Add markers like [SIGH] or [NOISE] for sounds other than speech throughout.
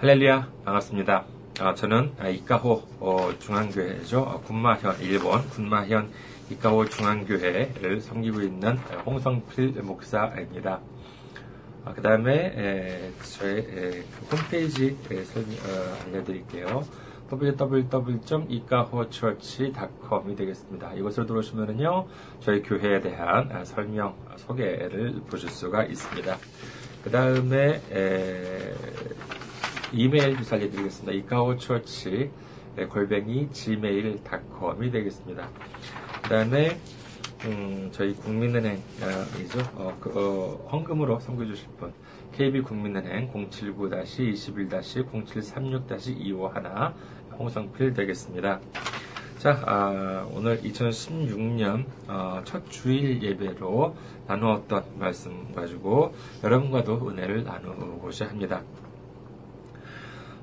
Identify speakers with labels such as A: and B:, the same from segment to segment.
A: 할렐루야 반갑습니다. 아, 저는 이카호 어, 중앙교회죠. 어, 군마현 일본 군마현 이카호 중앙교회를 섬기고 있는 홍성필 목사입니다. 아, 그 다음에 저의 에, 그 홈페이지 에, 설명, 어, 알려드릴게요. www.ikahochurch.com이 되겠습니다. 이곳으로 들어오시면요 저희 교회에 대한 아, 설명, 소개를 보실 수가 있습니다. 그 다음에 이메일 주소 알려드리겠습니다. 이카오처치 골뱅이 gmail.com이 되겠습니다. 그 다음에 음, 저희 국민은행이죠. 어, 그, 어, 헌금으로 섬겨주실 분 KB국민은행 079-21-0736-251 홍성필 되겠습니다. 자, 아, 오늘 2016년 어, 첫 주일 예배로 나누었던 말씀 가지고 여러분과도 은혜를 나누고자 합니다.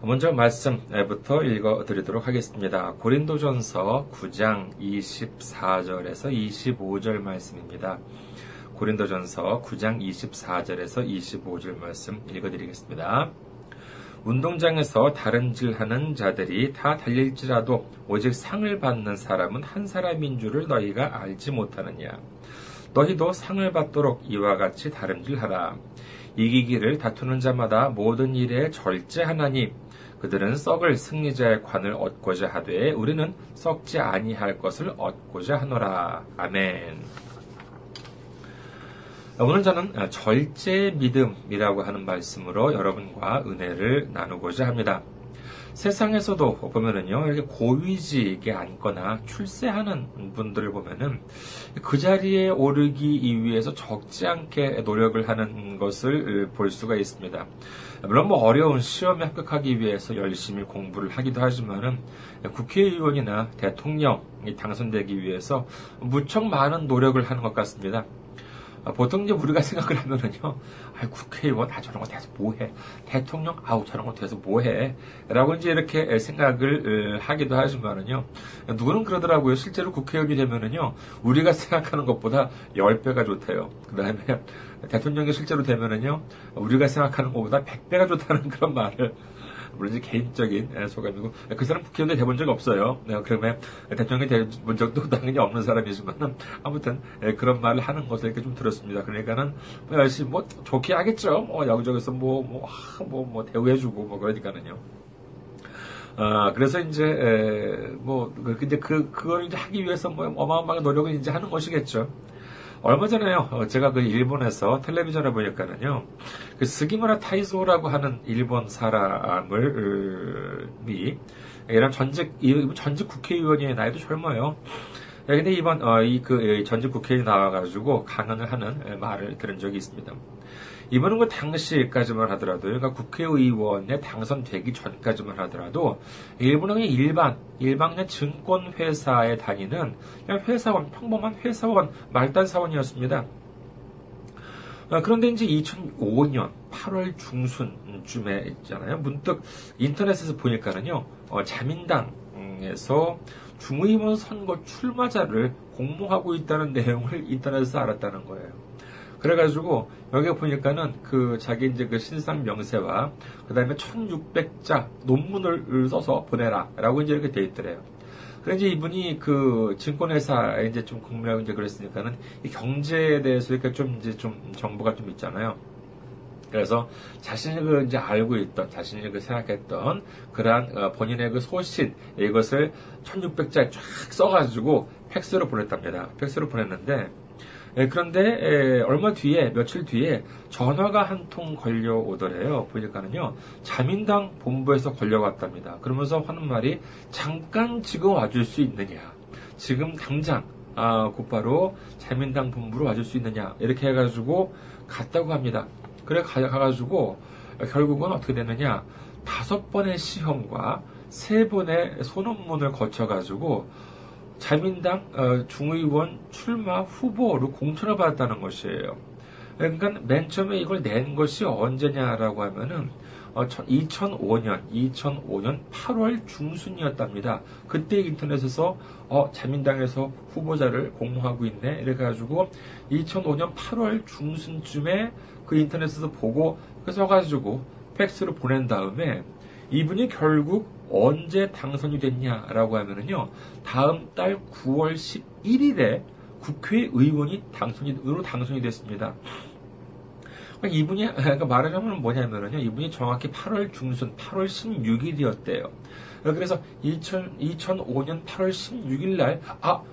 A: 먼저 말씀부터 읽어드리도록 하겠습니다. 고린도전서 9장 24절에서 25절 말씀입니다. 고린도전서 9장 24절에서 25절 말씀 읽어드리겠습니다. 운동장에서 다른질하는 자들이 다 달릴지라도 오직 상을 받는 사람은 한 사람인 줄을 너희가 알지 못하느냐. 너희도 상을 받도록 이와 같이 다름질하라. 이기기를 다투는 자마다 모든 일에 절제하나니 그들은 썩을 승리자의 관을 얻고자 하되 우리는 썩지 아니할 것을 얻고자 하노라. 아멘. 오늘 저는 절제 믿음이라고 하는 말씀으로 여러분과 은혜를 나누고자 합니다. 세상에서도 보면은요, 이렇게 고위직에 앉거나 출세하는 분들을 보면은 그 자리에 오르기 위해서 적지 않게 노력을 하는 것을 볼 수가 있습니다. 물론 뭐 어려운 시험에 합격하기 위해서 열심히 공부를 하기도 하지만은 국회의원이나 대통령이 당선되기 위해서 무척 많은 노력을 하는 것 같습니다. 아, 보통 이제 우리가 [LAUGHS] 생각을 하면은요, 아 국회의원, 아, 저런 거 돼서 뭐해? 대통령, 아우, 저런 거 돼서 뭐해? 라고 이제 이렇게 생각을 하기도 하지만은요, 누구는 그러더라고요. 실제로 국회의원이 되면은요, 우리가 생각하는 것보다 10배가 좋대요. 그 다음에 대통령이 실제로 되면은요, 우리가 생각하는 것보다 100배가 좋다는 그런 말을 물론 이제 개인적인 예, 소감이고 그 사람 국회의원이 돼본 적 없어요. 네, 그러면 대통령이 돼본 적도 [LAUGHS] 당연히 없는 사람이지만 아무튼 예, 그런 말을 하는 것을 이렇게 좀 들었습니다. 그러니까는 뭐 열심히 뭐 좋게 하겠죠. 뭐 여기저기서 뭐뭐뭐 뭐, 뭐 대우해주고 뭐 그러니까는요. 아, 그래서 이제, 에, 뭐, 그, 이제 그, 그걸 이제 하기 위해서 뭐 어마어마한 노력을 이제 하는 것이겠죠. 얼마 전에요, 어, 제가 그 일본에서 텔레비전에 보니까는요, 그 스기무라 타이소라고 하는 일본 사람을, 이, 이런 전직, 전직 국회의원이 나이도 젊어요. 예, 근데 이번, 어, 이, 그, 전직 국회의원이 나와가지고 강연을 하는 말을 들은 적이 있습니다. 이번은 그 당시까지만 하더라도, 그러니까 국회의원에 당선되기 전까지만 하더라도, 일본은 그냥 일반, 일반 그냥 증권회사에 다니는 그냥 회사원, 평범한 회사원, 말단 사원이었습니다. 아, 그런데 이제 2005년 8월 중순쯤에 있잖아요. 문득 인터넷에서 보니까는요, 어, 자민당에서 중의원 선거 출마자를 공모하고 있다는 내용을 인터넷에서 알았다는 거예요. 그래가지고 여기 보니까는 그 자기 이제 그 신상 명세와 그 다음에 1600자 논문을 써서 보내라 라고 이제 이렇게 돼 있더래요. 이제 이분이 그 증권회사에 이제 좀 근무하고 이제 그랬으니까는 이 경제에 대해서 이렇게 좀 이제 좀 정보가 좀 있잖아요. 그래서 자신이 그 이제 알고 있던, 자신이 그 생각했던 그러한 어, 본인의 그 소신, 이것을 1600자에 쫙 써가지고 팩스로 보냈답니다. 팩스로 보냈는데, 예, 그런데 예, 얼마 뒤에 며칠 뒤에 전화가 한 통 걸려오더래요. 보니까는요 자민당 본부에서 걸려왔답니다. 그러면서 하는 말이 잠깐 지금 와줄 수 있느냐? 지금 당장 아, 곧바로 자민당 본부로 와줄 수 있느냐? 이렇게 해가지고 갔다고 합니다. 그래 가, 가가지고 결국은 어떻게 됐느냐? 다섯 번의 시험과 세 번의 소논문을 거쳐가지고 자민당 어, 중의원 출마 후보로 공천을 받았다는 것이에요. 그러니까 맨 처음에 이걸 낸 것이 언제냐라고 하면은 2005년, 어, 2005년 8월 중순이었답니다. 그때 인터넷에서 어, 자민당에서 후보자를 공모하고 있네. 이래가지고 2005년 8월 중순쯤에 그 인터넷에서 보고 써가지고 팩스로 보낸 다음에 이분이 결국 언제 당선이 됐냐라고 하면은요, 다음 달 9월 11일에 국회의원이 당선이, 으로 당선이 됐습니다. 그러니까 이분이, 그러니까 말하자면 뭐냐면은요, 이분이 정확히 8월 중순, 8월 16일이었대요. 그래서 2000, 2005년 8월 16일 날, 아,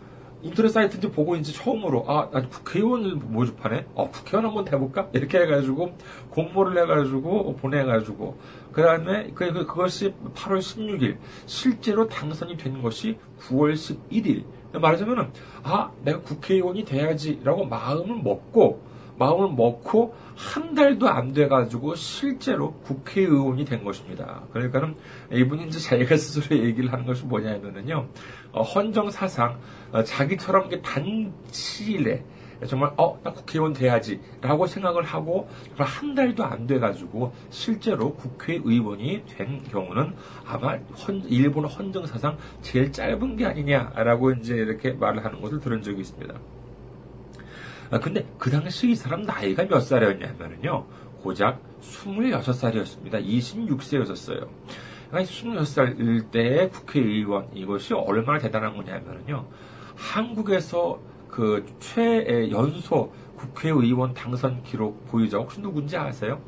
A: 인터넷 사이트 이제 보고 이제 처음으로 아, 나 국회의원을 모집하네. 어, 국회의원 한번 돼볼까? 이렇게 해가지고 공모를 해가지고 보내가지고 그 다음에 그, 그, 그것이 8월 16일 실제로 당선이 된 것이 9월 11일. 말하자면은 아, 내가 국회의원이 돼야지라고 마음을 먹고 마음을 먹고 한 달도 안 돼가지고 실제로 국회의원이 된 것입니다. 그러니까는 이분이 이제 자기가 [LAUGHS] 스스로 얘기를 하는 것이 뭐냐면은요, 어, 헌정사상, 어, 자기처럼 단치일에 정말 어, 나 국회의원 돼야지라고 생각을 하고 한 달도 안 돼가지고 실제로 국회의원이 된 경우는 아마 헌, 일본 헌정사상 제일 짧은 게 아니냐라고 이제 이렇게 말을 하는 것을 들은 적이 있습니다. 아, 근데 그 당시 이 사람 나이가 몇 살이었냐면요. 고작 26살이었습니다. 26세였었어요. 그러니까 26살 때 국회의원 이것이 얼마나 대단한 거냐면요. 한국에서 그 최연소 국회의원 당선 기록 보유자 혹시 누군지 아세요?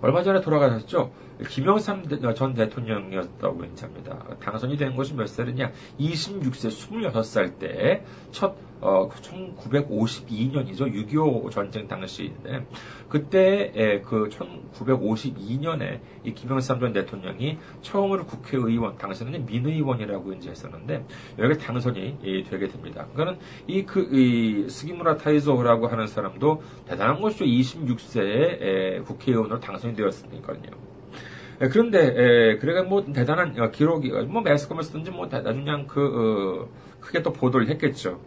A: 얼마 전에 돌아가셨죠? 김영삼 전 대통령이었다고 인지합니다. 당선이 된 것이 몇 살이냐? 26세, 26살 때 첫, 어, 1952년이죠. 6.25 전쟁 당시인데, 그때, 그 1952년에 이 김영삼 전 대통령이 처음으로 국회의원, 당시에는 민의원이라고 이제 했었는데, 여기 당선이 되게 됩니다. 그거는 이 그, 이 스기무라 타이조라고 하는 사람도 대단한 것이죠. 26세에 국회의원으로 당선이 되었으니까요. 예, 그런데 예, 그래가 뭐 대단한 어, 기록이 뭐 매스컴에서든지 뭐 나중에 그 어, 크게 또 보도를 했겠죠.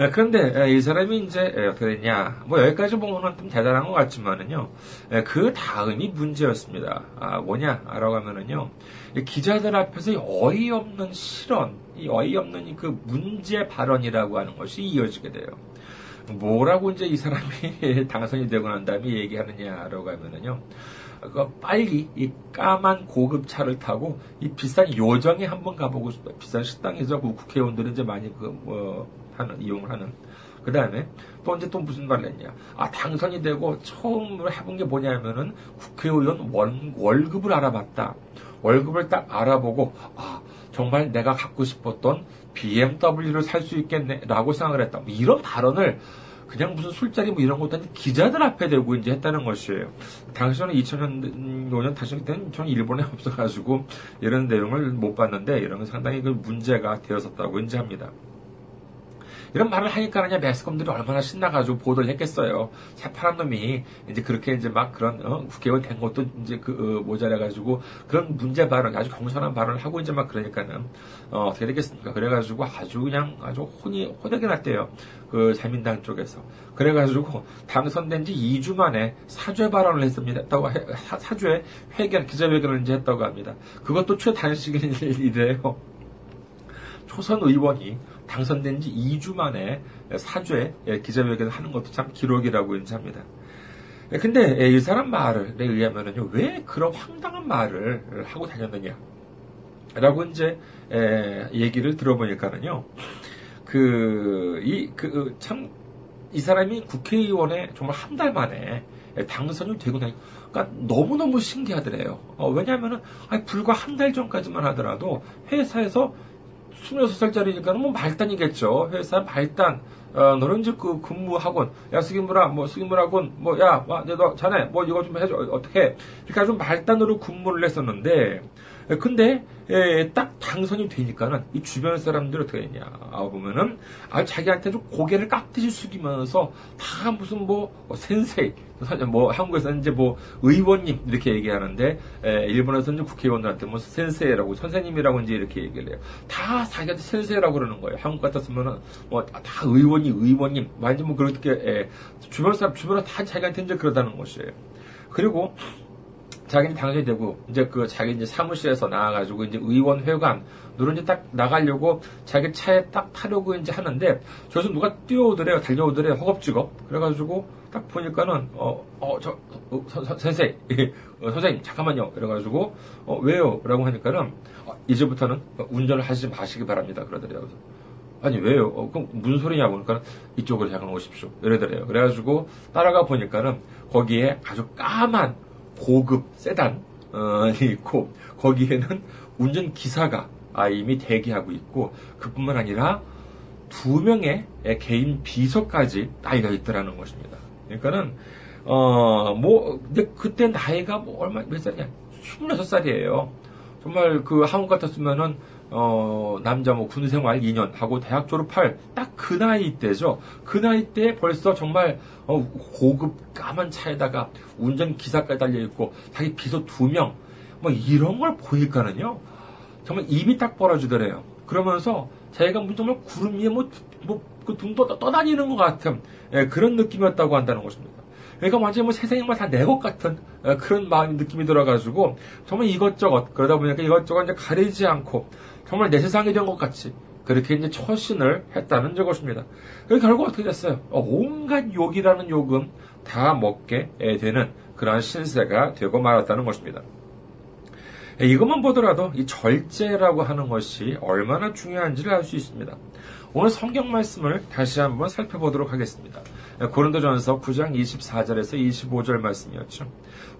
A: 예, 그런데 이 사람이 이제 어떻게 됐냐? 뭐 여기까지 보면은 좀 대단한 것 같지만은요. 그 다음이 문제였습니다. 아, 뭐냐라고 하면은요. 기자들 앞에서 어이없는 실언, 이 어이없는 그 문제 발언이라고 하는 것이 이어지게 돼요. 뭐라고 이제 이 사람이 [LAUGHS] 당선이 되고 난 다음에 얘기하느냐라고 하면은요. 그 빨리 이 까만 고급 차를 타고 이 비싼 요정에 한번 가보고 싶다. 비싼 식당에서 그 국회의원들은 이제 많이 그 뭐 하는 이용을 하는. 그 다음에 또 언제 또 무슨 말을 했냐. 아, 당선이 되고 처음으로 해본 게 뭐냐면은 국회의원 원, 월급을 알아봤다. 월급을 딱 알아보고, 아, 정말 내가 갖고 싶었던 BMW를 살 수 있겠네. 라고 생각을 했다. 뭐 이런 발언을 그냥 무슨 술자리 뭐 이런 것도 아니고 기자들 앞에 대고 이제 했다는 것이에요. 당시에는 2005년 다시 때는 저는 일본에 [LAUGHS] 없어가지고 이런 내용을 못 봤는데 이런 건 상당히 그 문제가 되었었다고 인지합니다. 이런 말을 하니까 그냥 매스컴들이 얼마나 신나가지고 보도를 했겠어요. 새파란 놈이 이제 그렇게 이제 막 그런 어, 국회의원 된 것도 이제 그 어, 모자라가지고 그런 문제 발언 아주 경선한 발언을 하고 이제 막 그러니까는 어, 어떻게 되겠습니까? 그래가지고 아주 그냥 아주 혼이 호되게 났대요. 그 자민당 쪽에서. 그래가지고 당선된 지 2주 만에 사죄 발언을 했습니다. 했다고 사죄 회견 기자회견을 이제 했다고 합니다. 그것도 최단식인 [LAUGHS] 일이래요. 초선 의원이 당선된 지 2주 만에 사죄 기자회견을 하는 것도 참 기록이라고 인지합니다. 근데 이 사람 말에 의하면은요, 왜 그런 황당한 말을 하고 다녔느냐? 라고 이제 얘기를 들어보니까는요, 그, 이, 그, 참, 이 사람이 국회의원에 정말 한 달 만에 당선이 되고 나니까 그러니까 너무너무 신기하더래요. 어, 왜냐하면은, 불과 한 달 전까지만 하더라도 회사에서 26살짜리니까 뭐 말단이겠죠. 회사 말단. 어, 너는 이제 그 근무학원, 야, 스기무라, 뭐, 스기무라군, 뭐, 야, 와, 너, 자네, 뭐, 이거 좀 해줘, 어떻게, 이렇게 아주 말단으로 근무를 했었는데, 근데, 예, 딱 당선이 되니까는 이 주변 사람들이 어떻게 했냐 보면은 아 자기한테 좀 고개를 깍듯이 숙이면서 다 무슨 뭐 어, 센세이 뭐 한국에서는 이제 뭐 의원님 이렇게 얘기하는데 에, 일본에서는 국회의원들한테 뭐 센세이라고 선생님이라고 이제 이렇게 얘기를 해요. 다 자기한테 센세이라고 그러는 거예요. 한국 같았으면은 뭐 다 의원이 의원님 완전 뭐 그렇게 에, 주변 사람 주변에 다 자기한테 이제 그러다는 것이에요. 그리고 자기는 당선이 되고 이제 그 자기 이제 사무실에서 나와가지고 이제 의원 회관 누로 이제 딱 나가려고 자기 차에 딱 타려고 이제 하는데 저기서 누가 뛰어오더래요 달려오더래요 허겁지겁 그래가지고 딱 보니까는 어어저 어, 선생 [LAUGHS] 어, 선생님 잠깐만요 그래가지고 어 왜요라고 하니까는 어, 이제부터는 운전을 하지 마시기 바랍니다 그러더래요. 아니 왜요? 어, 그럼 무슨 소리냐고 그러니까 이쪽으로 잠깐 오십시오. 이러더래요. 그래가지고 따라가 보니까는 거기에 아주 까만 고급 세단 어, 있고 거기에는 운전 기사가 아, 이미 대기하고 있고 그뿐만 아니라 두 명의 개인 비서까지 따위가 있더라는 것입니다. 그러니까는 어뭐 근데 그때 나이가 뭐 얼마 몇 살이냐? 26살이에요. 정말 그 한국 같았으면은 어, 남자 뭐 군생활 2년 하고 대학 졸업할 딱 그 나이 때죠. 그 나이 때 벌써 정말 어, 고급 까만 차에다가 운전 기사까지 달려 있고 자기 비서 두 명 뭐 이런 걸 보니까는요. 정말 입이 딱 벌어지더래요. 그러면서 자기가 뭐 정말 구름 위에 뭐, 뭐, 그 둥도 떠다니는 것 같은 예, 그런 느낌이었다고 한다는 것입니다. 그러니까 완전히 뭐 세상이 뭐다내 것 같은 예, 그런 마음 느낌이 들어가지고 정말 이것저것 그러다 보니까 이것저것 이제 가리지 않고 정말 내 세상이 된 것 같이 그렇게 이제 처신을 했다는 것입니다. 그래서 결국 어떻게 됐어요? 어, 온갖 욕이라는 욕은 다 먹게 되는 그러한 신세가 되고 말았다는 것입니다. 예, 이것만 보더라도 이 절제라고 하는 것이 얼마나 중요한지를 알 수 있습니다. 오늘 성경 말씀을 다시 한번 살펴보도록 하겠습니다. 고린도전서 9장 24절에서 25절 말씀이었죠.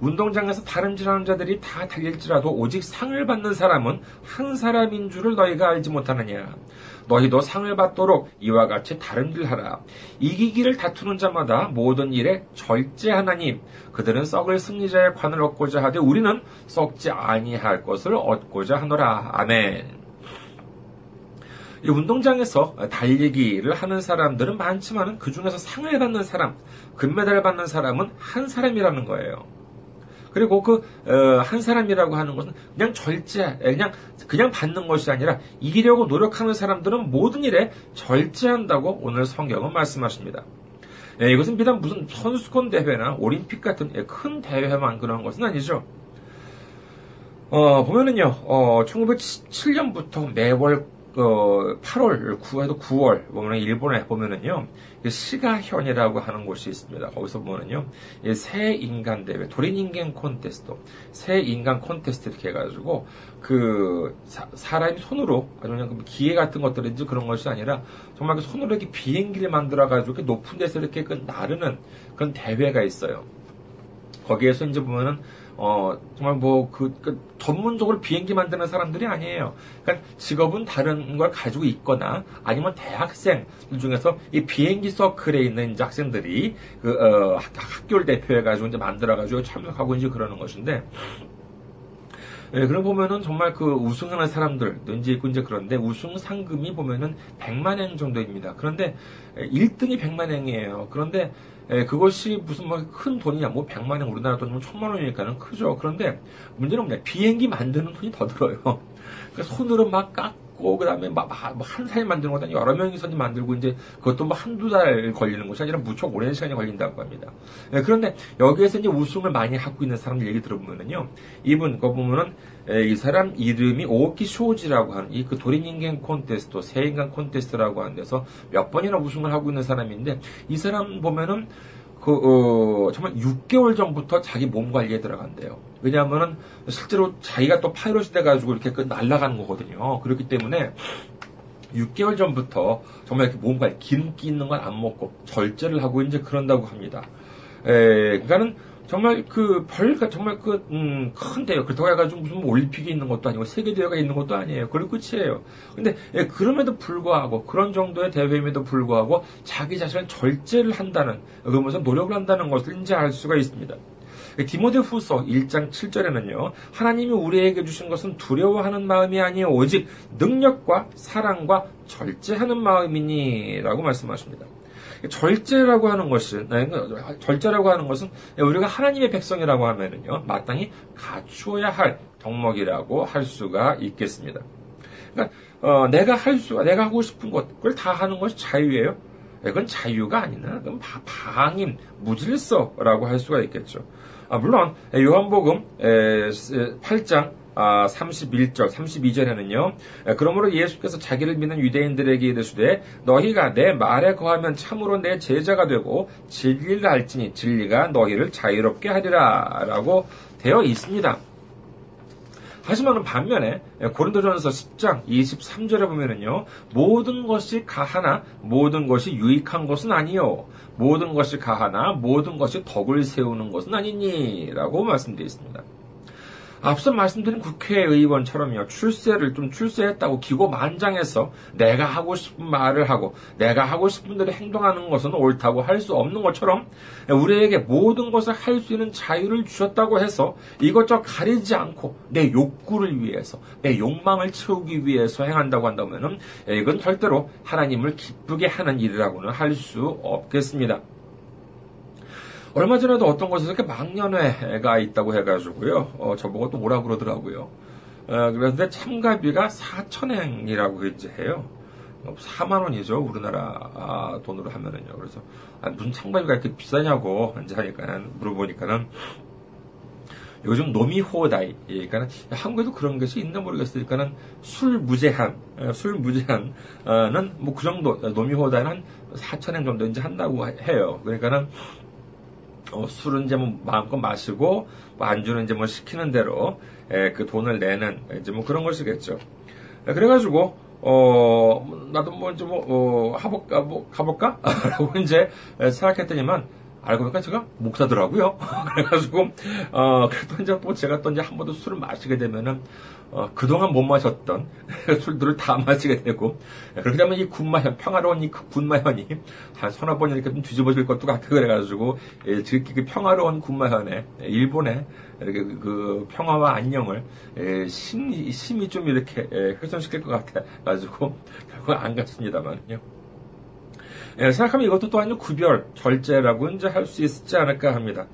A: 운동장에서 다름질하는 자들이 다 달릴지라도 오직 상을 받는 사람은 한 사람인 줄을 너희가 알지 못하느냐. 너희도 상을 받도록 이와 같이 다름질하라. 이기기를 다투는 자마다 모든 일에 절제하나님. 그들은 썩을 승리자의 관을 얻고자 하되 우리는 썩지 아니할 것을 얻고자 하노라. 아멘. 이 운동장에서 달리기를 하는 사람들은 많지만 그 중에서 상을 받는 사람, 금메달을 받는 사람은 한 사람이라는 거예요. 그리고 그한 어, 사람이라고 하는 것은 그냥 절제, 그냥 그냥 받는 것이 아니라 이기려고 노력하는 사람들은 모든 일에 절제한다고 오늘 성경은 말씀하십니다. 예, 이것은 비단 무슨 선수권 대회나 올림픽 같은 큰 대회만 그런 것은 아니죠. 어, 보면은요, 어, 1907년부터 매월 어, 8월, 9월에도 9월 보면 일본에 보면은요 시가현이라고 하는 곳이 있습니다. 거기서 보면은요 새 인간 대회, 도린 인간 콘테스트, 새 인간 콘테스트 이렇게 해가지고 그 사, 람이 손으로 그냥 그 기계 같은 것들인지 그런 것이 아니라 정말 그 손으로 이렇게 비행기를 만들어가지고 높은 데서 이렇게 그 나르는 그런 대회가 있어요. 거기에서 이제 보면은 어, 정말 뭐, 그, 그, 전문적으로 비행기 만드는 사람들이 아니에요. 그러니까 직업은 다른 걸 가지고 있거나 아니면 대학생 중에서 이 비행기 서클에 있는 이제 학생들이 그, 어, 학교를 대표해가지고 이제 만들어가지고 참석하고 이제 그러는 것인데, 예, 그럼 보면은 정말 그 우승하는 사람들도 이제 있고 이제 그런데 우승 상금이 보면은 100만엔 정도입니다. 그런데 1등이 100만엔이에요. 그런데 예, 그것이 무슨 뭐 큰 돈이냐, 뭐 100만 원, 우리나라 돈이면 천만 원이니까는 크죠. 그런데 문제는 뭐냐, 비행기 만드는 돈이 더 들어요. [LAUGHS] 그러니까 손으로 막 깎 고, 그 다음에 막한 뭐 사람이 만드는 것도 아니고 여러 명이서 만들고 이제 그것도 뭐 한두 달 걸리는 것이 아니라 무척 오랜 시간이 걸린다고 합니다. 예, 그런데 여기에서 이제 우승을 많이 하고 있는 사람들 얘기 들어보면은요, 이분, 거 보면은 예, 이 사람 이름이 오키 쇼지라고 하는 이 그 도리인간 콘테스트, 새인간 콘테스트라고 하는 데서 몇 번이나 우승을 하고 있는 사람인데 이 사람 보면은 그 어, 정말 6개월 전부터 자기 몸 관리에 들어간대요. 왜냐하면은 실제로 자기가 또 파이럿이 돼가지고 이렇게 그 날아가는 거거든요. 그렇기 때문에 6개월 전부터 정말 이렇게 몸 관리, 기름기 있는 건 안 먹고 절제를 하고 이제 그런다고 합니다. 에, 그러니까는 정말 그 별, 정말 그, 음, 큰 대회. 그렇다고 해가지고 무슨 올림픽이 있는 것도 아니고 세계대회가 있는 것도 아니에요. 그리고 끝이에요. 근데, 예, 그럼에도 불구하고, 그런 정도의 대회임에도 불구하고, 자기 자신을 절제를 한다는, 그러면서 노력을 한다는 것을 이제 알 수가 있습니다. 디모데 후서 1장 7절에는요, 하나님이 우리에게 주신 것은 두려워하는 마음이 아니요 오직 능력과 사랑과 절제하는 마음이니, 라고 말씀하십니다. 절제라고 하는 것은 절제라고 하는 것은 우리가 하나님의 백성이라고 하면은요 마땅히 갖추어야 할 덕목이라고 할 수가 있겠습니다. 그러니까 어, 내가 할 수가 내가 하고 싶은 것을 다 하는 것이 자유예요. 그건 자유가 아니나 그건 방임, 무질서라고 할 수가 있겠죠. 아, 물론 요한복음 8장 31절, 아, 32절에는요. 그러므로 예수께서 자기를 믿는 유대인들에게 이르시되 너희가 내 말에 거하면 참으로 내 제자가 되고 진리를 알지니 진리가 너희를 자유롭게 하리라라고 되어 있습니다. 하지만 반면에 고린도전서 10장 23절에 보면은요. 모든 것이 가하나 모든 것이 유익한 것은 아니요. 모든 것이 가하나 모든 것이 덕을 세우는 것은 아니니라고 말씀되어 있습니다. 앞서 말씀드린 국회의원처럼요, 출세를 좀 출세했다고 기고만장해서 내가 하고 싶은 말을 하고 내가 하고 싶은 대로 행동하는 것은 옳다고 할 수 없는 것처럼 우리에게 모든 것을 할 수 있는 자유를 주셨다고 해서 이것저것 가리지 않고 내 욕구를 위해서 내 욕망을 채우기 위해서 행한다고 한다면은 이건 절대로 하나님을 기쁘게 하는 일이라고는 할 수 없겠습니다. 얼마 전에도 어떤 곳에서 이렇게 망년회가 있다고 해가지고요. 어, 저보고 또 뭐라 그러더라고요. 어, 그런데 참가비가 4천행이라고 이제 해요. 4만 어, 원이죠. 우리나라 아, 돈으로 하면은요. 그래서 아, 무슨 참가비가 이렇게 비싸냐고 이제 하니까 물어보니까는 요즘 노미호다이, 그러니까 한국에도 그런 것이 있나 모르겠으니까는 술 무제한, 어, 술 무제한은 뭐 그 정도 노미호다이는 한 4천엔 정도 이제 한다고 해요. 그러니까는 어, 술은 이제 뭐 마음껏 마시고 뭐 안주는 이제 뭐 시키는 대로 에, 그 돈을 내는 이제 뭐 그런 것이겠죠. 그래가지고 어 나도 뭐 이제 뭐 어, 하볼까 뭐 가볼까라고 [LAUGHS] 이제 생각했더니만 알고 보니까 제가 목사더라고요. [LAUGHS] 그래가지고 어 그래도 이제 또 제가 또 이제 한 번도 술을 마시게 되면은 어, 그동안 못 마셨던 [LAUGHS] 술들을 다 마시게 되고, 그렇게 되면 이 군마현, 평화로운 이그 군마현이 한 서너 번 이렇게 좀 뒤집어질 것도 같고 그래가지고, 예, 즉그 그 평화로운 군마현에, 일본에 이렇게 그, 그 평화와 안녕을, 예, 심히, 심히 좀 이렇게, 예, 훼손시킬 것 같아가지고, [LAUGHS] 결국 안 갔습니다만요. 예, 생각하면 이것도 또한 구별, 절제라고 이제 할 수 있지 않을까 합니다.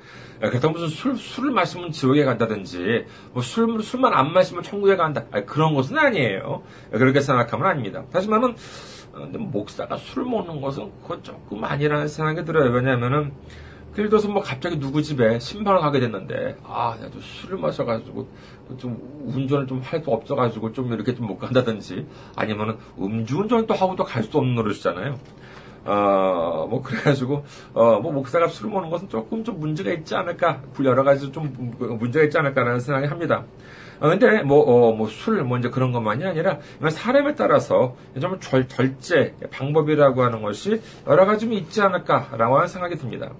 A: 예, 그렇다고 무슨 술, 술을 마시면 지옥에 간다든지, 뭐 술, 술만 안 마시면 천국에 간다. 아니, 그런 것은 아니에요. 예, 그렇게 생각하면 아닙니다. 하지만은, 어, 목사가 술 먹는 것은 그건 조금 아니라는 생각이 들어요. 왜냐면은, 예를 들어서 뭐 갑자기 누구 집에 신방을 가게 됐는데, 아, 내가 좀 술을 마셔가지고, 좀 운전을 좀 할 수 없어가지고 좀 이렇게 좀 못 간다든지, 아니면은 음주운전을 또 하고 또 갈 수 없는 노릇이잖아요. 어, 뭐, 그래가지고, 어, 뭐, 목사가 술 먹는 것은 조금 좀 문제가 있지 않을까, 여러 가지 좀 문제가 있지 않을까라는 생각이 합니다. 어, 근데, 뭐, 어, 뭐, 술, 뭐, 이제 그런 것만이 아니라, 사람에 따라서 좀 절, 절제, 방법이라고 하는 것이 여러 가지 좀 있지 않을까라고 하는 생각이 듭니다.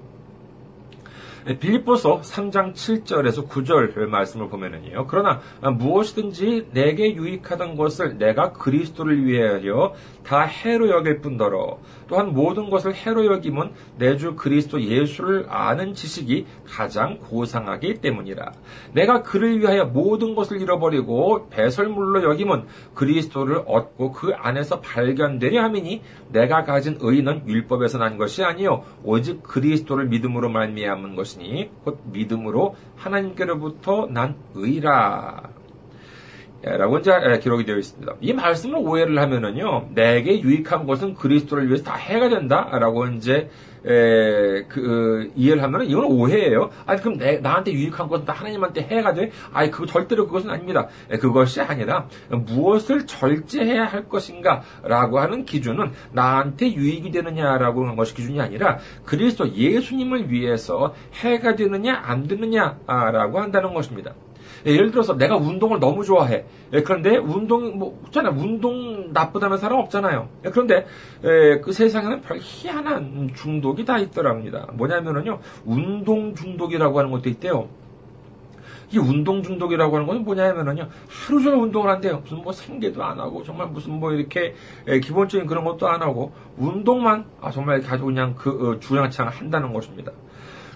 A: 네, 빌립보서 3장 7절에서 9절 말씀을 보면은요. 그러나 무엇이든지 내게 유익하던 것을 내가 그리스도를 위하여 다 해로 여길 뿐더러 또한 모든 것을 해로 여김은 내 주 그리스도 예수를 아는 지식이 가장 고상하기 때문이라. 내가 그를 위하여 모든 것을 잃어버리고 배설물로 여김은 그리스도를 얻고 그 안에서 발견되려 함이니 내가 가진 의는 율법에서 난 것이 아니요 오직 그리스도를 믿음으로 말미암은 것이니 곧 믿음으로 하나님께로부터 난 의라. 라고 이제 기록이 되어 있습니다. 이 말씀을 오해를 하면은요, 내게 유익한 것은 그리스도를 위해서 다 해가 된다라고 이제 에, 그, 이해를 하면은 이건 오해예요. 아니, 그럼 내, 나한테 유익한 것은 다 하나님한테 해가 돼? 아니, 그거 절대로 그것은 아닙니다. 그것이 아니라 무엇을 절제해야 할 것인가 라고 하는 기준은 나한테 유익이 되느냐라고 하는 것이 기준이 아니라 그리스도 예수님을 위해서 해가 되느냐 안 되느냐라고 한다는 것입니다. 예, 예를 들어서 내가 운동을 너무 좋아해. 예, 그런데 운동 뭐 없잖아. 운동 나쁘다는 사람 없잖아요. 예, 그런데 그 세상에는 별 희한한 중독이 다 있더랍니다. 뭐냐면은요. 운동 중독이라고 하는 것도 있대요. 이 운동 중독이라고 하는 것은 뭐냐면은요 하루 종일 운동을 한대요 무슨 뭐 생계도 안 하고 정말 무슨 뭐 이렇게 기본적인 그런 것도 안 하고 운동만 아 정말 가지고 그냥 그 어, 주량창 한다는 것입니다.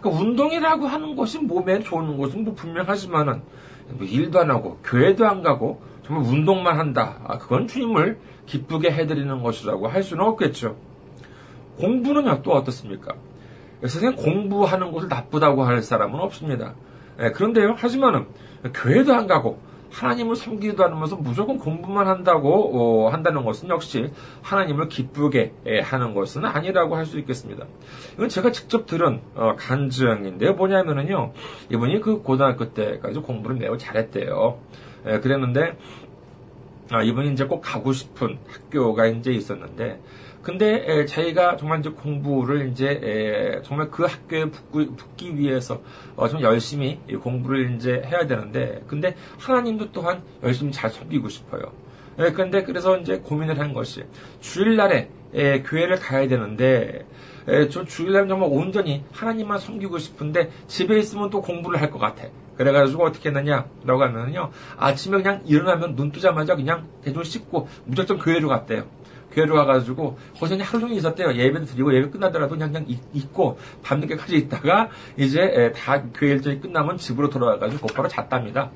A: 그러니까 운동이라고 하는 것이 몸에 좋은 것은 뭐 분명하지만은 뭐 일도 안 하고 교회도 안 가고 정말 운동만 한다. 아, 그건 주님을 기쁘게 해드리는 것이라고 할 수는 없겠죠. 공부는요 또 어떻습니까? 세상에 공부하는 것을 나쁘다고 할 사람은 없습니다. 예, 그런데요 하지만은 교회도 안 가고 하나님을 섬기지도 않으면서 무조건 공부만 한다고 어, 한다는 것은 역시 하나님을 기쁘게 하는 것은 아니라고 할 수 있겠습니다. 이건 제가 직접 들은 어, 간증인데요. 뭐냐면은요, 이분이 그 고등학교 때까지 공부를 매우 잘했대요. 예, 그랬는데 아, 이분이 이제 꼭 가고 싶은 학교가 이제 있었는데 근데 자기가 정말 이제 공부를 이제 정말 그 학교에 붙기, 붙기 위해서 어, 좀 열심히 공부를 이제 해야 되는데 근데 하나님도 또한 열심히 잘 섬기고 싶어요. 그런데 그래서 이제 고민을 한 것이 주일날에 교회를 가야 되는데 저 주일날 정말 온전히 하나님만 섬기고 싶은데 집에 있으면 또 공부를 할 것 같아. 그래가지고 어떻게 했느냐라고 하면요 아침에 그냥 일어나면 눈 뜨자마자 그냥 대충 씻고 무작정 교회로 갔대요. 교회로 거기서 그냥 하루 종일 있었대요. 예배도 드리고 예배 끝나더라도 그냥, 그냥 있고 밤늦게까지 있다가 이제 다 교회 일정이 끝나면 집으로 돌아와가지고 곧바로 잤답니다.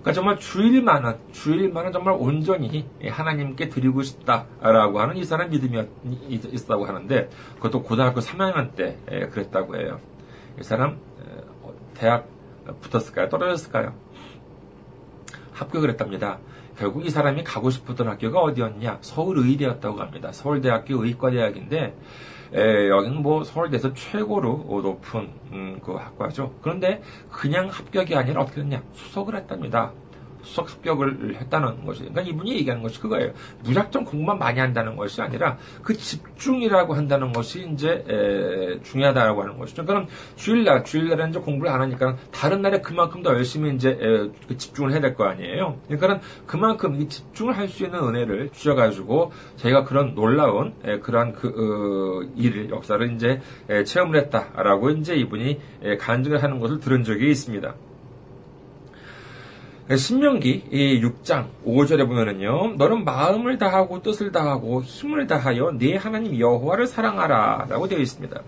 A: 그러니까 정말 주일만은 주일만은 정말 온전히 하나님께 드리고 싶다라고 하는 이 사람 믿음이 있었다고 하는데 그것도 고등학교 3학년 때 그랬다고 해요. 이 사람 대학 붙었을까요? 떨어졌을까요? 합격을 했답니다. 결국 이 사람이 가고 싶었던 학교가 어디였냐? 서울의대였다고 합니다. 서울대학교 의과대학인데 에, 여기는 뭐 서울대에서 최고로 높은 음, 그 학과죠. 그런데 그냥 합격이 아니라 어떻게 됐냐? 수석을 했답니다. 수석 합격을 했다는 것이. 그러니까 이분이 얘기하는 것이 그거예요. 무작정 공부만 많이 한다는 것이 아니라 그 집중이라고 한다는 것이 이제 에, 중요하다고 하는 것이죠. 그럼 주일날, 주일날에 이제 공부를 안 하니까 다른 날에 그만큼 더 열심히 이제 에, 그 집중을 해야 될 거 아니에요. 그러니까는 그만큼 이 집중을 할 수 있는 은혜를 주셔가지고 저희가 그런 놀라운 에, 그러한 그 어, 일을 역사를 이제 에, 체험을 했다라고 이제 이분이 에, 간증을 하는 것을 들은 적이 있습니다. 신명기 6장 5절에 보면은요. 너는 마음을 다하고 뜻을 다하고 힘을 다하여 네 하나님 여호와를 사랑하라라고 되어 있습니다.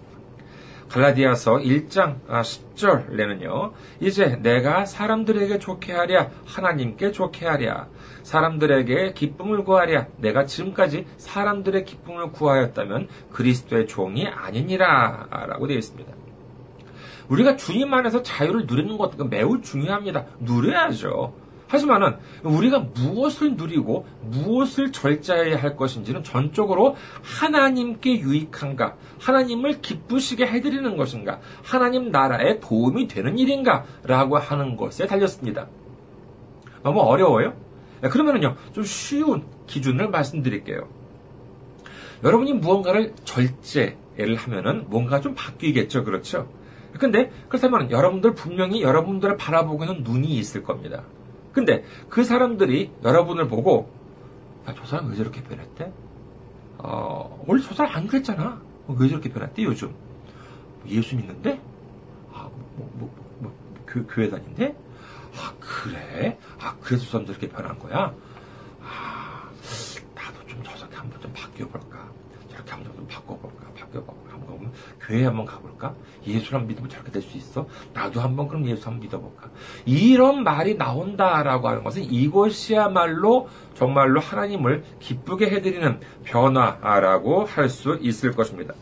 A: 갈라디아서 1장 10절에는요. 이제 내가 사람들에게 좋게 하랴 하나님께 좋게 하랴 사람들에게 기쁨을 구하랴 내가 지금까지 사람들의 기쁨을 구하였다면 그리스도의 종이 아니니라라고 되어 있습니다. 우리가 주님 안에서 자유를 누리는 것 매우 중요합니다. 누려야죠. 하지만은 우리가 무엇을 누리고 무엇을 절제해야 할 것인지는 전적으로 하나님께 유익한가, 하나님을 기쁘시게 해드리는 것인가, 하나님 나라에 도움이 되는 일인가라고 하는 것에 달렸습니다. 너무 어려워요? 네, 그러면은요, 좀 쉬운 기준을 말씀드릴게요. 여러분이 무언가를 절제를 하면은 뭔가 좀 바뀌겠죠, 그렇죠? 근데 그렇다면 여러분들 분명히 여러분들을 바라보고 있는 눈이 있을 겁니다. 근데 그 사람들이 여러분을 보고 야, 저 사람 왜 저렇게 변했대? 어, 원래 저 사람 안 그랬잖아. 어, 왜 저렇게 변했대 요즘? 예수 믿는데? 아, 뭐, 뭐, 뭐, 뭐 교, 교회 다닌데? 아, 그래? 아, 그래서 저 사람 저렇게 변한 거야? 아, 나도 좀 저렇게 한번 좀 바뀌어볼까? 저렇게 한번 좀 바꿔볼까? 바뀌어볼까? 한번 교회 한번 가볼까? 예수를 믿으면 저렇게 될 수 있어? 나도 한번 그럼 예수 한번 믿어볼까? 이런 말이 나온다라고 하는 것은 이것이야말로 정말로 하나님을 기쁘게 해드리는 변화라고 할 수 있을 것입니다.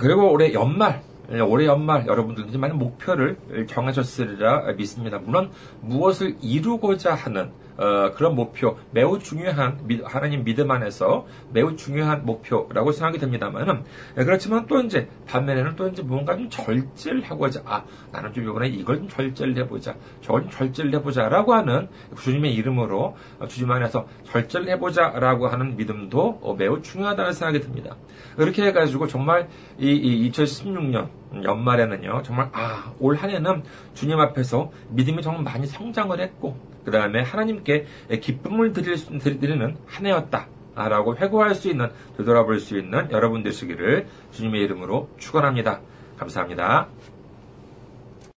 A: 그리고 올해 연말 올해 연말 여러분들이 많은 목표를 정하셨으리라 믿습니다. 물론 무엇을 이루고자 하는 어, 그런 목표, 매우 중요한 하나님 믿음 안에서 매우 중요한 목표라고 생각이 됩니다만은 예, 그렇지만 또 이제 반면에는 또 이제 뭔가 좀 절제를 하고자 아 나는 좀 이번에 이걸 좀 절제를 해보자, 저걸 좀 절제를 해보자라고 하는 주님의 이름으로 주님 안에서 절제를 해보자라고 하는 믿음도 어, 매우 중요하다는 생각이 듭니다. 그렇게 해가지고 정말 이, 이 2016년 연말에는요 정말 아 올 한해는 주님 앞에서 믿음이 정말 많이 성장을 했고 그 다음에 하나님께 기쁨을 드릴 수, 드리는 한 해였다. 라고 회고할 수 있는, 되돌아볼 수 있는 여러분 되시기를 주님의 이름으로 축원합니다. 감사합니다.